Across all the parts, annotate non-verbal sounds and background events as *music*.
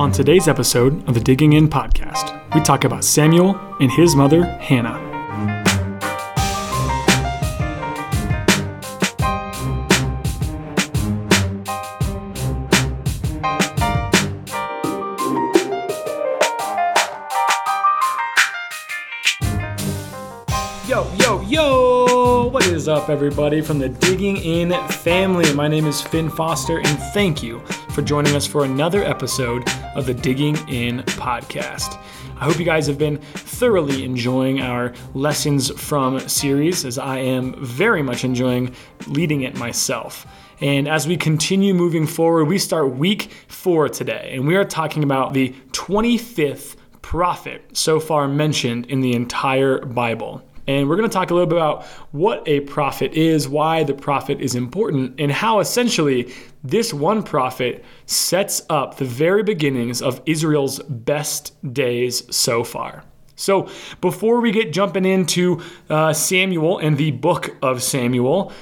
On today's episode of the Digging In podcast, we talk about Samuel and his mother, Hannah. Yo, yo, yo! What is up, everybody, from the Digging In family? My name is Finn Foster, and thank you for joining us for another episode of the Digging In podcast. I hope you guys have been thoroughly enjoying our Lessons from series, as I am very much enjoying leading it myself. And as we continue moving forward, we start week four today, and we are talking about the 25th prophet so far mentioned in the entire Bible. And we're going to talk a little bit about what a prophet is, why the prophet is important, and how essentially this one prophet sets up the very beginnings of Israel's best days so far. So, before we get jumping into uh, Samuel and the book of Samuel,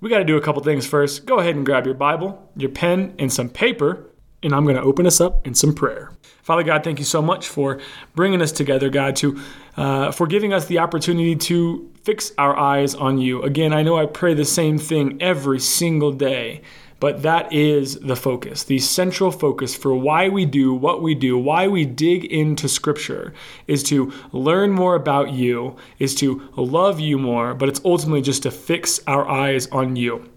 we got to do a couple things first. Go ahead and grab your Bible, your pen, and some paper, and I'm going to open us up in some prayer. Father God, thank you so much for bringing us together, God, to uh, for giving us the opportunity to fix our eyes on you. Again, I know I pray the same thing every single day, but that is the focus, the central focus for why we do what we do, why we dig into Scripture, is to learn more about you, is to love you more, but it's ultimately just to fix our eyes on you.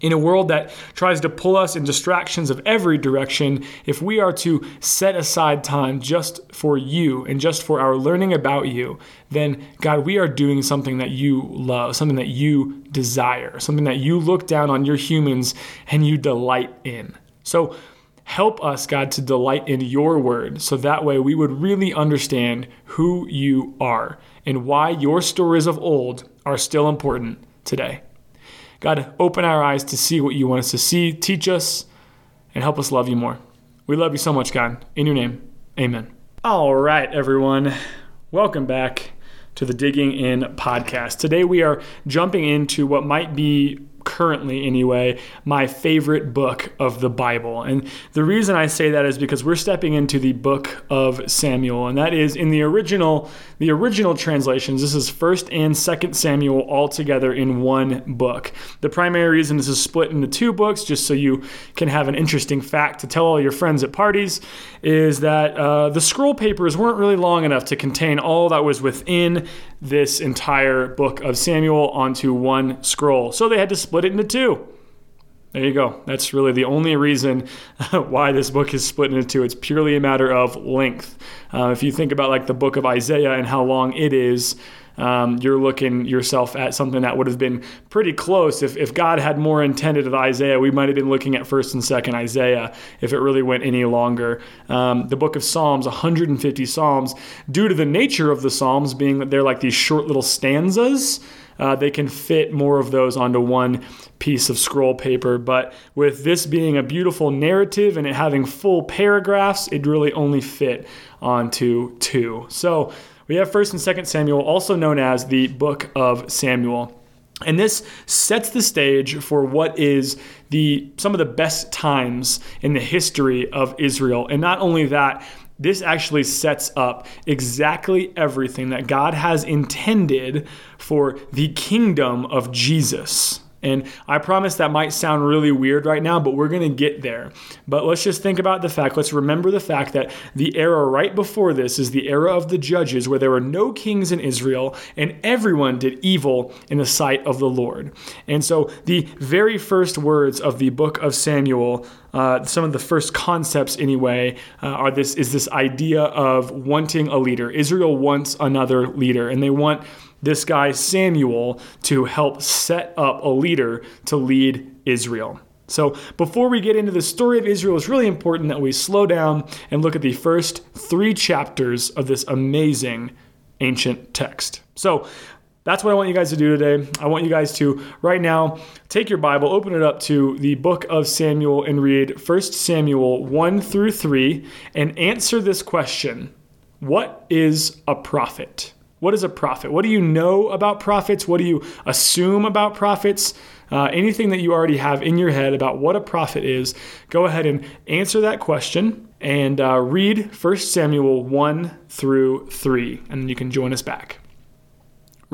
In a world that tries to pull us in distractions of every direction, if we are to set aside time just for you and just for our learning about you, then God, we are doing something that you love, something that you desire, something that you look down on your humans and you delight in. So, help us, God, to delight in your word so that way we would really understand who you are and why your stories of old are still important today. God, open our eyes to see what you want us to see, teach us, and help us love you more. We love you so much, God. In your name, amen. All right, everyone. Welcome back to the Digging In podcast. Today we are jumping into what might be currently anyway, my favorite book of the Bible. And the reason I say that is because we're stepping into the book of Samuel, and that is in the original the original translations. This is 1st and 2nd Samuel all together in one book. The primary reason this is split into two books, just so you can have an interesting fact to tell all your friends at parties, is that uh, the scroll papers weren't really long enough to contain all that was within this entire book of Samuel onto one scroll. So they had to split it into two. There you go. That's really the only reason *laughs* why this book is split into two. It's purely a matter of length. Uh, if you think about like the book of Isaiah and how long it is, um, you're looking yourself at something that would have been pretty close. If, if God had more intended of Isaiah, we might have been looking at first and second Isaiah if it really went any longer. Um, the book of Psalms, 150 Psalms, due to the nature of the Psalms being that they're like these short little stanzas. Uh, they can fit more of those onto one piece of scroll paper. But with this being a beautiful narrative and it having full paragraphs, it really only fit onto two. So we have 1st and 2nd Samuel, also known as the Book of Samuel. And this sets the stage for what is the some of the best times in the history of Israel. And not only that, this actually sets up exactly everything that God has intended for the kingdom of Jesus. And I promise that might sound really weird right now, but we're going to get there. But let's just think about the fact, let's remember the fact that the era right before this is the era of the judges, where there were no kings in Israel and everyone did evil in the sight of the Lord. And so the very first words of the book of Samuel uh, some of the first concepts anyway uh, are this is this idea of wanting a leader israel wants another leader and they want this guy Samuel to help set up a leader to lead Israel. So, before we get into the story of Israel, it's really important that we slow down and look at the first three chapters of this amazing ancient text. So, that's what I want you guys to do today. I want you guys to, right now, take your Bible, open it up to the book of Samuel, and read 1 Samuel 1 through 3 and answer this question What is a prophet? What is a prophet? What do you know about prophets? What do you assume about prophets? Uh, anything that you already have in your head about what a prophet is, go ahead and answer that question and uh, read 1 Samuel 1 through 3, and then you can join us back.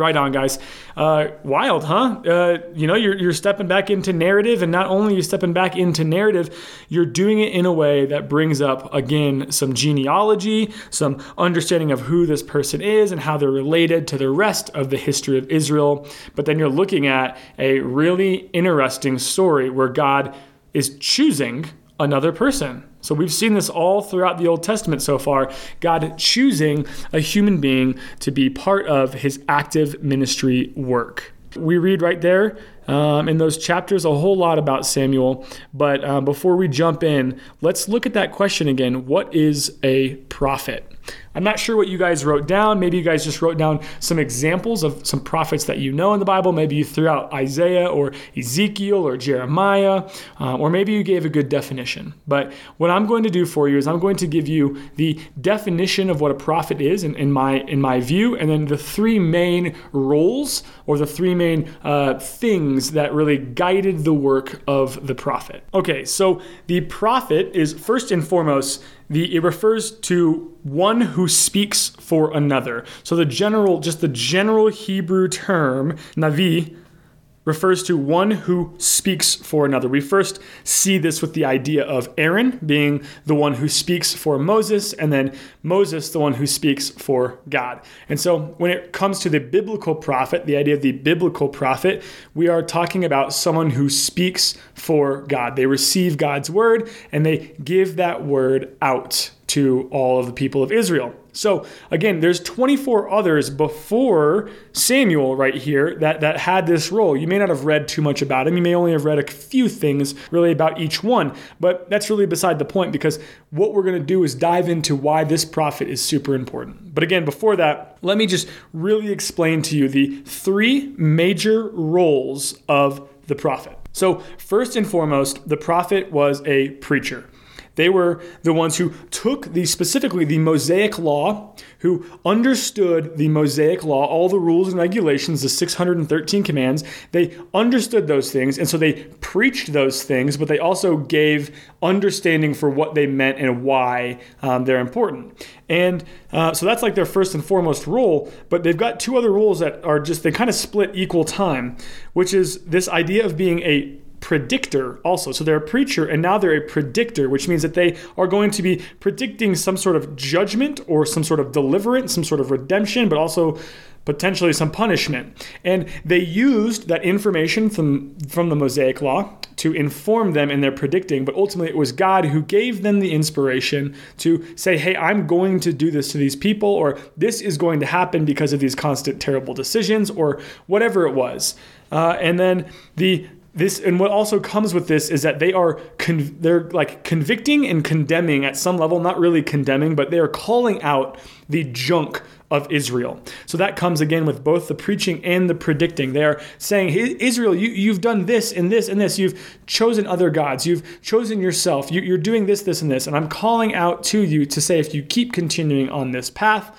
Right on, guys. Uh, wild, huh? Uh, you know, you're, you're stepping back into narrative, and not only you stepping back into narrative, you're doing it in a way that brings up, again, some genealogy, some understanding of who this person is and how they're related to the rest of the history of Israel. But then you're looking at a really interesting story where God is choosing another person. So we've seen this all throughout the Old Testament so far God choosing a human being to be part of his active ministry work. We read right there um, in those chapters a whole lot about Samuel. But um, before we jump in, let's look at that question again. What is a prophet? I'm not sure what you guys wrote down. Maybe you guys just wrote down some examples of some prophets that you know in the Bible. Maybe you threw out Isaiah or Ezekiel or Jeremiah, uh, or maybe you gave a good definition. But what I'm going to do for you is I'm going to give you the definition of what a prophet is in, in my in my view, and then the three main roles or the three main uh, things that really guided the work of the prophet. Okay, so the prophet is first and foremost the it refers to one who speaks for another. So the general, just the general Hebrew term navi refers to one who speaks for another. We first see this with the idea of Aaron being the one who speaks for Moses, and then Moses, the one who speaks for God. And so when it comes to the biblical prophet, the idea of the biblical prophet, we are talking about someone who speaks for God. They receive God's word and they give that word out to all of the people of Israel. So again, there's 24 others before Samuel right here that, that had this role. You may not have read too much about him. You may only have read a few things really about each one, but that's really beside the point because what we're going to do is dive into why this prophet is super important. But again, before that, let me just really explain to you the three major roles of the prophet. So, first and foremost, the prophet was a preacher. They were the ones who took the specifically the Mosaic law, who understood the Mosaic law, all the rules and regulations, the 613 commands. They understood those things, and so they preached those things, but they also gave understanding for what they meant and why um, they're important. And uh, so that's like their first and foremost rule. but they've got two other rules that are just, they kind of split equal time, which is this idea of being a predictor also. So they're a preacher and now they're a predictor, which means that they are going to be predicting some sort of judgment or some sort of deliverance, some sort of redemption, but also potentially some punishment. And they used that information from, from the Mosaic Law to inform them in their predicting, but ultimately it was God who gave them the inspiration to say, hey, I'm going to do this to these people, or this is going to happen because of these constant terrible decisions, or whatever it was. Uh, and then the this and what also comes with this is that they are con- they're like convicting and condemning at some level not really condemning but they are calling out the junk of Israel. So that comes again with both the preaching and the predicting. They are saying, hey, Israel, you, you've done this and this and this. You've chosen other gods. You've chosen yourself. You, you're doing this, this, and this. And I'm calling out to you to say, if you keep continuing on this path,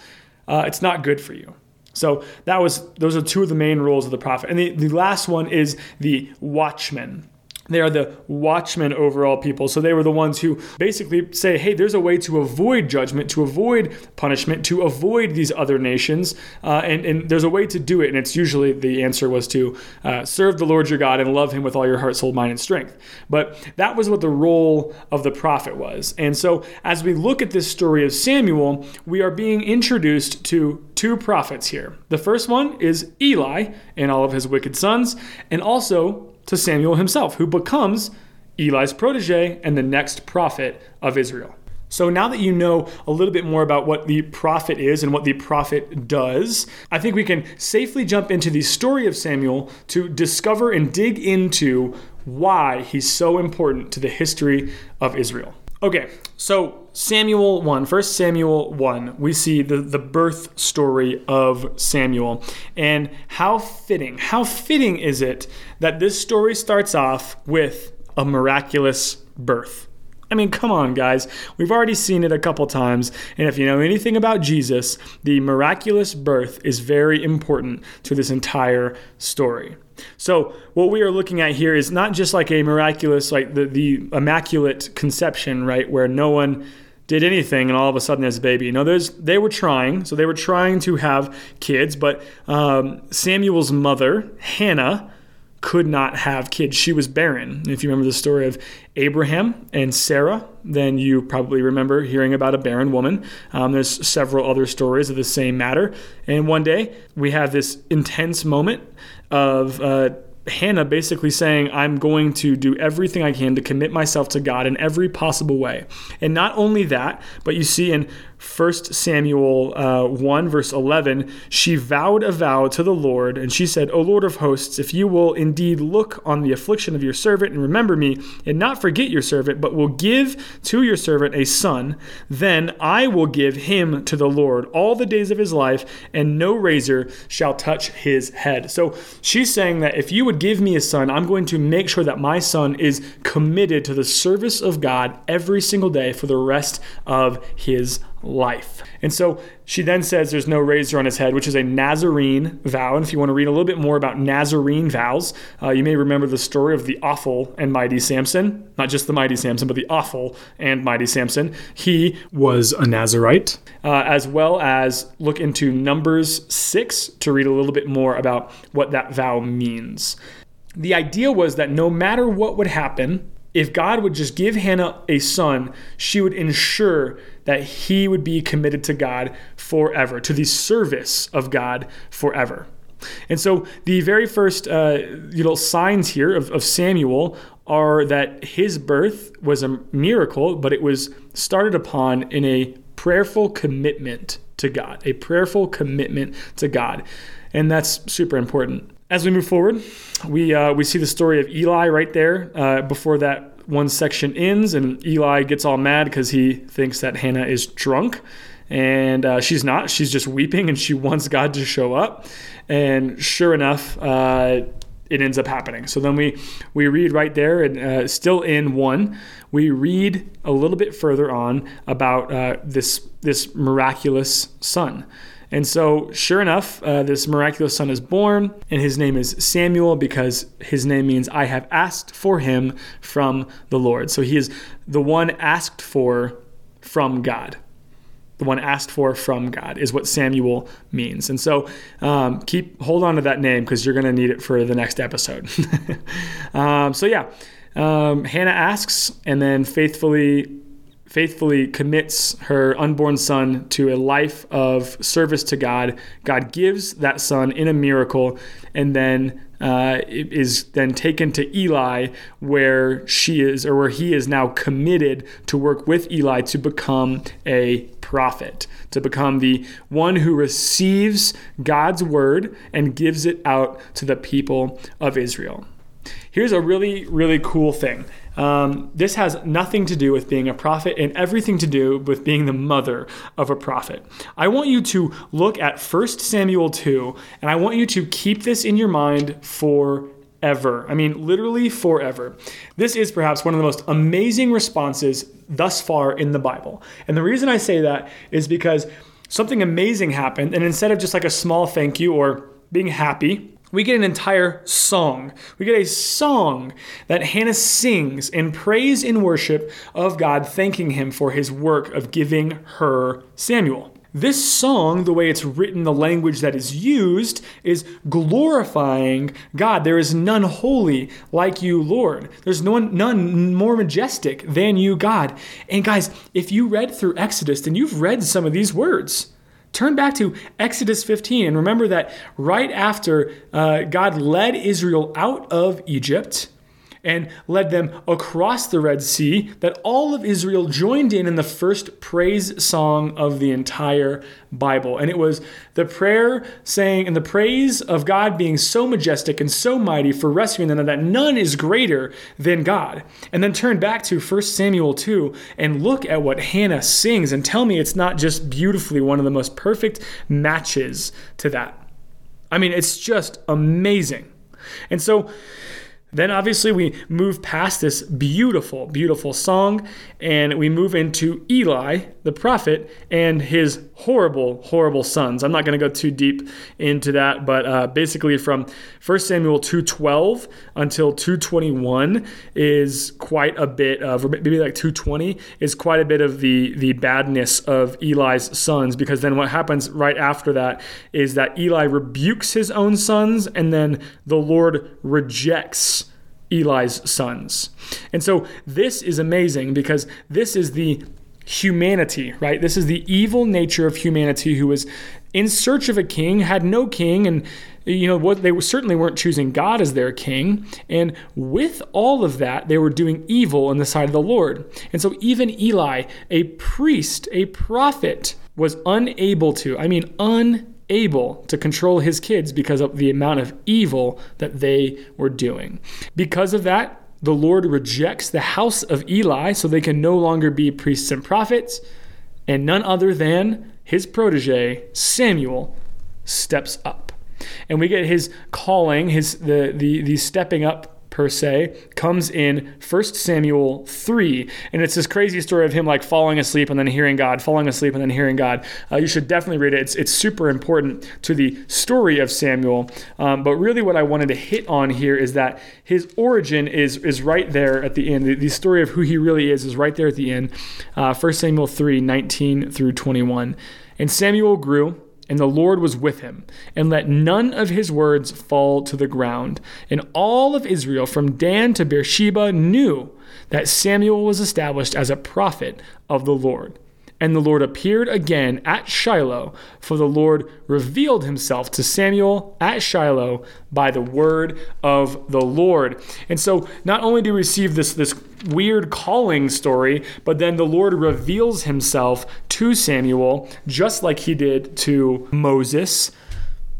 uh, it's not good for you. So that was those are two of the main roles of the prophet. And the, the last one is the watchman. They are the watchmen over all people. So they were the ones who basically say, hey, there's a way to avoid judgment, to avoid punishment, to avoid these other nations. Uh, and, and there's a way to do it. And it's usually the answer was to uh, serve the Lord your God and love him with all your heart, soul, mind, and strength. But that was what the role of the prophet was. And so as we look at this story of Samuel, we are being introduced to two prophets here. The first one is Eli and all of his wicked sons, and also to Samuel himself, who becomes Eli's protege and the next prophet of Israel. So now that you know a little bit more about what the prophet is and what the prophet does, I think we can safely jump into the story of Samuel to discover and dig into why he's so important to the history of Israel. Okay, so Samuel 1, 1 Samuel 1, we see the, the birth story of Samuel. And how fitting, how fitting is it that this story starts off with a miraculous birth? I mean, come on, guys. We've already seen it a couple times. And if you know anything about Jesus, the miraculous birth is very important to this entire story. So, what we are looking at here is not just like a miraculous, like the, the immaculate conception, right, where no one did anything and all of a sudden there's a baby. No, there's they were trying, so they were trying to have kids, but um, Samuel's mother, Hannah, could not have kids. She was barren. If you remember the story of Abraham and Sarah, then you probably remember hearing about a barren woman. Um, there's several other stories of the same matter. And one day we have this intense moment of uh, Hannah basically saying, I'm going to do everything I can to commit myself to God in every possible way. And not only that, but you see in 1 Samuel uh, 1, verse 11, she vowed a vow to the Lord, and she said, O Lord of hosts, if you will indeed look on the affliction of your servant and remember me, and not forget your servant, but will give to your servant a son, then I will give him to the Lord all the days of his life, and no razor shall touch his head. So she's saying that if you would give me a son, I'm going to make sure that my son is committed to the service of God every single day for the rest of his life. And so she then says there's no razor on his head, which is a Nazarene vow. And if you want to read a little bit more about Nazarene vows, uh, you may remember the story of the awful and mighty Samson. Not just the mighty Samson, but the awful and mighty Samson. He was a Nazarite, uh, as well as look into Numbers 6 to read a little bit more about what that vow means. The idea was that no matter what would happen, if God would just give Hannah a son, she would ensure that he would be committed to God forever, to the service of God forever. And so the very first uh, you know, signs here of, of Samuel are that his birth was a miracle, but it was started upon in a prayerful commitment to God, a prayerful commitment to God. And that's super important. As we move forward, we, uh, we see the story of Eli right there uh, before that one section ends, and Eli gets all mad because he thinks that Hannah is drunk. And uh, she's not. She's just weeping and she *laughs* wants God to show up. And sure enough, uh, it ends up happening. So then we, we read right there, and uh, still in one, we read a little bit further on about uh, this, this miraculous son. And so, sure enough, uh, this miraculous son is born, and his name is Samuel because his name means I have asked for him from the Lord. So he is the one asked for from God. The one asked for from God is what Samuel means. And so, um, keep hold on to that name because you're going to need it for the next episode. *laughs* um, so, yeah, um, Hannah asks and then faithfully faithfully commits her unborn son to a life of service to God. God gives that son in a miracle, and then uh, is then taken to Eli, where she is, or where he is now committed to work with Eli to become a prophet, to become the one who receives God's word and gives it out to the people of Israel. Here's a really, really cool thing. Um, this has nothing to do with being a prophet and everything to do with being the mother of a prophet. I want you to look at 1 Samuel 2, and I want you to keep this in your mind forever. I mean, literally forever. This is perhaps one of the most amazing responses thus far in the Bible. And the reason I say that is because something amazing happened, and instead of just like a small thank you or being happy, we get an entire song. We get a song that Hannah sings in praise and worship of God, thanking him for his work of giving her Samuel. This song, the way it's written, the language that is used, is glorifying God. There is none holy like you, Lord. There's no one, none more majestic than you, God. And guys, if you read through Exodus, then you've read some of these words. Turn back to Exodus 15 and remember that right after uh, God led Israel out of Egypt, and led them across the Red Sea, that all of Israel joined in in the first praise song of the entire Bible. And it was the prayer saying, and the praise of God being so majestic and so mighty for rescuing them that none is greater than God. And then turn back to 1 Samuel 2 and look at what Hannah sings and tell me it's not just beautifully one of the most perfect matches to that. I mean, it's just amazing. And so, Then obviously we move past this beautiful, beautiful song and we move into Eli, the prophet, and his horrible, horrible sons. I'm not going to go too deep into that, but uh, basically from 1 Samuel 2:12 until 221 is quite a bit of, maybe like 220 is quite a bit of the the badness of Eli's sons, because then what happens right after that is that Eli rebukes his own sons, and then the Lord rejects Eli's sons. And so this is amazing because this is the humanity, right? This is the evil nature of humanity who was in search of a king, had no king, and you know what they certainly weren't choosing God as their king. And with all of that, they were doing evil in the sight of the Lord. And so even Eli, a priest, a prophet, was unable to, I mean, unable to control his kids because of the amount of evil that they were doing. Because of that, the Lord rejects the house of Eli so they can no longer be priests and prophets, and none other than his protege, Samuel, steps up. And we get his calling, his the the the stepping up per se comes in 1 Samuel 3. And it's this crazy story of him like falling asleep and then hearing God, falling asleep and then hearing God. Uh, you should definitely read it. It's, it's super important to the story of Samuel. Um, but really, what I wanted to hit on here is that his origin is, is right there at the end. The, the story of who he really is is right there at the end. Uh, 1 Samuel 3 19 through 21. And Samuel grew and the Lord was with him, and let none of his words fall to the ground. And all of Israel, from Dan to Beersheba, knew that Samuel was established as a prophet of the Lord. And the Lord appeared again at Shiloh, for the Lord revealed himself to Samuel at Shiloh by the word of the Lord. And so not only do we receive this, this weird calling story, but then the Lord reveals himself to Samuel, just like he did to Moses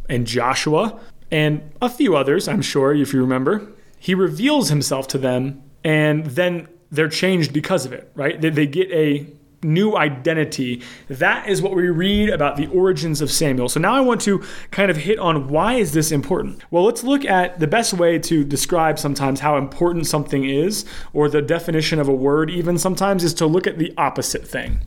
and Joshua and a few others, I'm sure, if you remember. He reveals himself to them, and then they're changed because of it, right? They, they get a new identity. That is what we read about the origins of Samuel. So now I want to kind of hit on why is this important? Well, let's look at the best way to describe sometimes how important something is or the definition of a word even sometimes is to look at the opposite thing.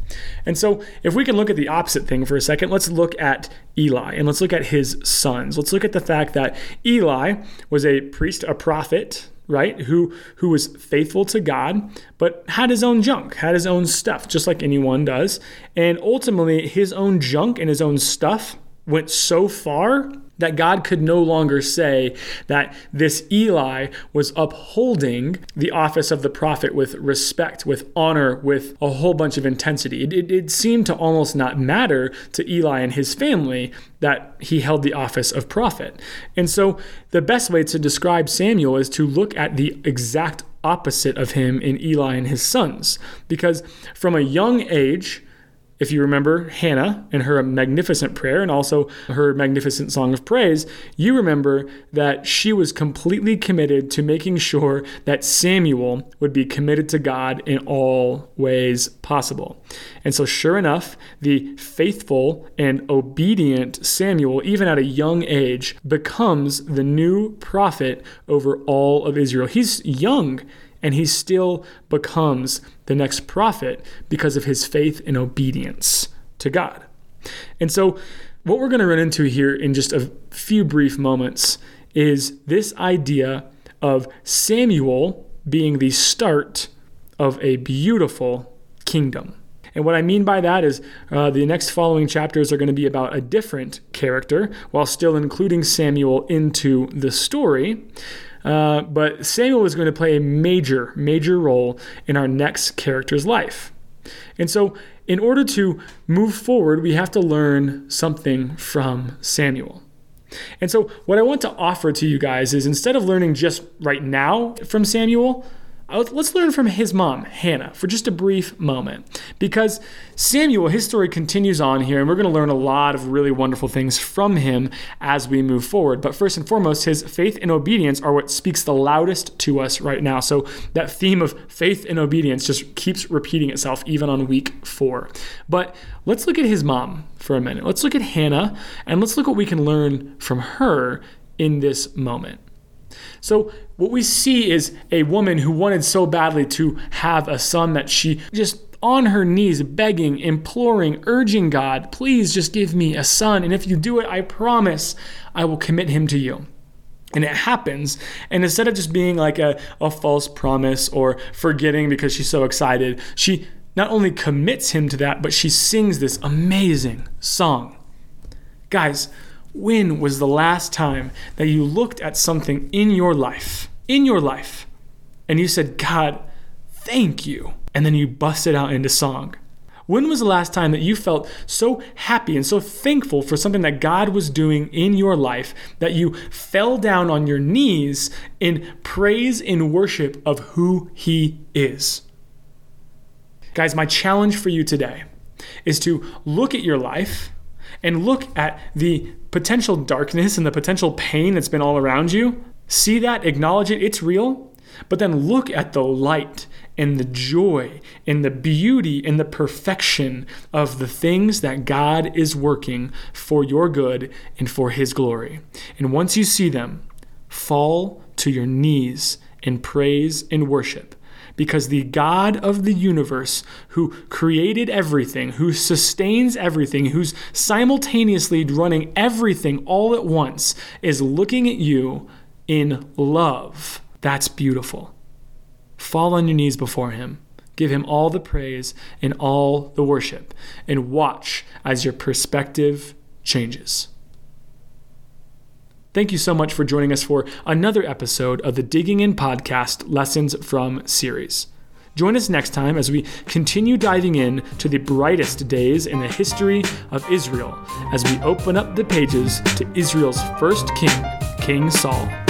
And so if we can look at the opposite thing for a second, let's look at Eli and let's look at his sons. Let's look at the fact that Eli was a priest, a prophet, right? Who who was faithful to God, but had his own junk, had his own stuff, just like anyone does. And ultimately, his own junk and his own stuff went so far that God could no longer say that this Eli was upholding the office of the prophet with respect, with honor, with a whole bunch of intensity. It, it, it, seemed to almost not matter to Eli and his family that he held the office of prophet. And so the best way to describe Samuel is to look at the exact opposite of him in Eli and his sons. Because from a young age, if you remember Hannah and her magnificent prayer and also her magnificent song of praise, you remember that she was completely committed to making sure that Samuel would be committed to God in all ways possible. And so, sure enough, the faithful and obedient Samuel, even at a young age, becomes the new prophet over all of Israel. He's young and he still becomes the next prophet because of his faith and obedience to God. And so, what we're going to run into here in just a few brief moments is this idea of Samuel being the start of a beautiful kingdom. And what I mean by that is uh, the next following chapters are going to be about a different character while still including Samuel into the story. Uh, but Samuel is going to play a major, major role in our next character's life. And so, in order to move forward, we have to learn something from Samuel. And so, what I want to offer to you guys is instead of learning just right now from Samuel, let's learn from his mom, Hannah, for just a brief moment. Because Samuel, his story continues on here, and we're going to learn a lot of really wonderful things from him as we move forward. But first and foremost, his faith and obedience are what speaks the loudest to us right now. So that theme of faith and obedience just keeps repeating itself even on week four. But let's look at his mom for a minute. Let's look at Hannah, and let's look what we can learn from her in this moment. So, what we see is a woman who wanted so badly to have a son that she just on her knees, begging, imploring, urging God, please just give me a son. And if you do it, I promise I will commit him to you. And it happens. And instead of just being like a, a false promise or forgetting because she's so excited, she not only commits him to that, but she sings this amazing song. Guys, when was the last time that you looked at something in your life, in your life, and you said, God, thank you? And then you busted out into song. When was the last time that you felt so happy and so thankful for something that God was doing in your life that you fell down on your knees in praise and worship of who He is? Guys, my challenge for you today is to look at your life and look at the potential darkness and the potential pain that's been all around you. See that, acknowledge it, it's real, but then look at the light and the joy and the beauty and the perfection of the things that God is working for your good and for His glory. And once you see them, fall to your knees in praise and worship. Because the God of the universe, who created everything, who sustains everything, who's simultaneously running everything all at once, is looking at you in love. That's beautiful. Fall on your knees before Him. Give Him all the praise and all the worship, and watch as your perspective changes. Thank you so much for joining us for another episode of the Digging In Podcast Lessons from series. Join us next time as we continue diving in to the brightest days in the history of Israel as we open up the pages to Israel's first king, King Saul.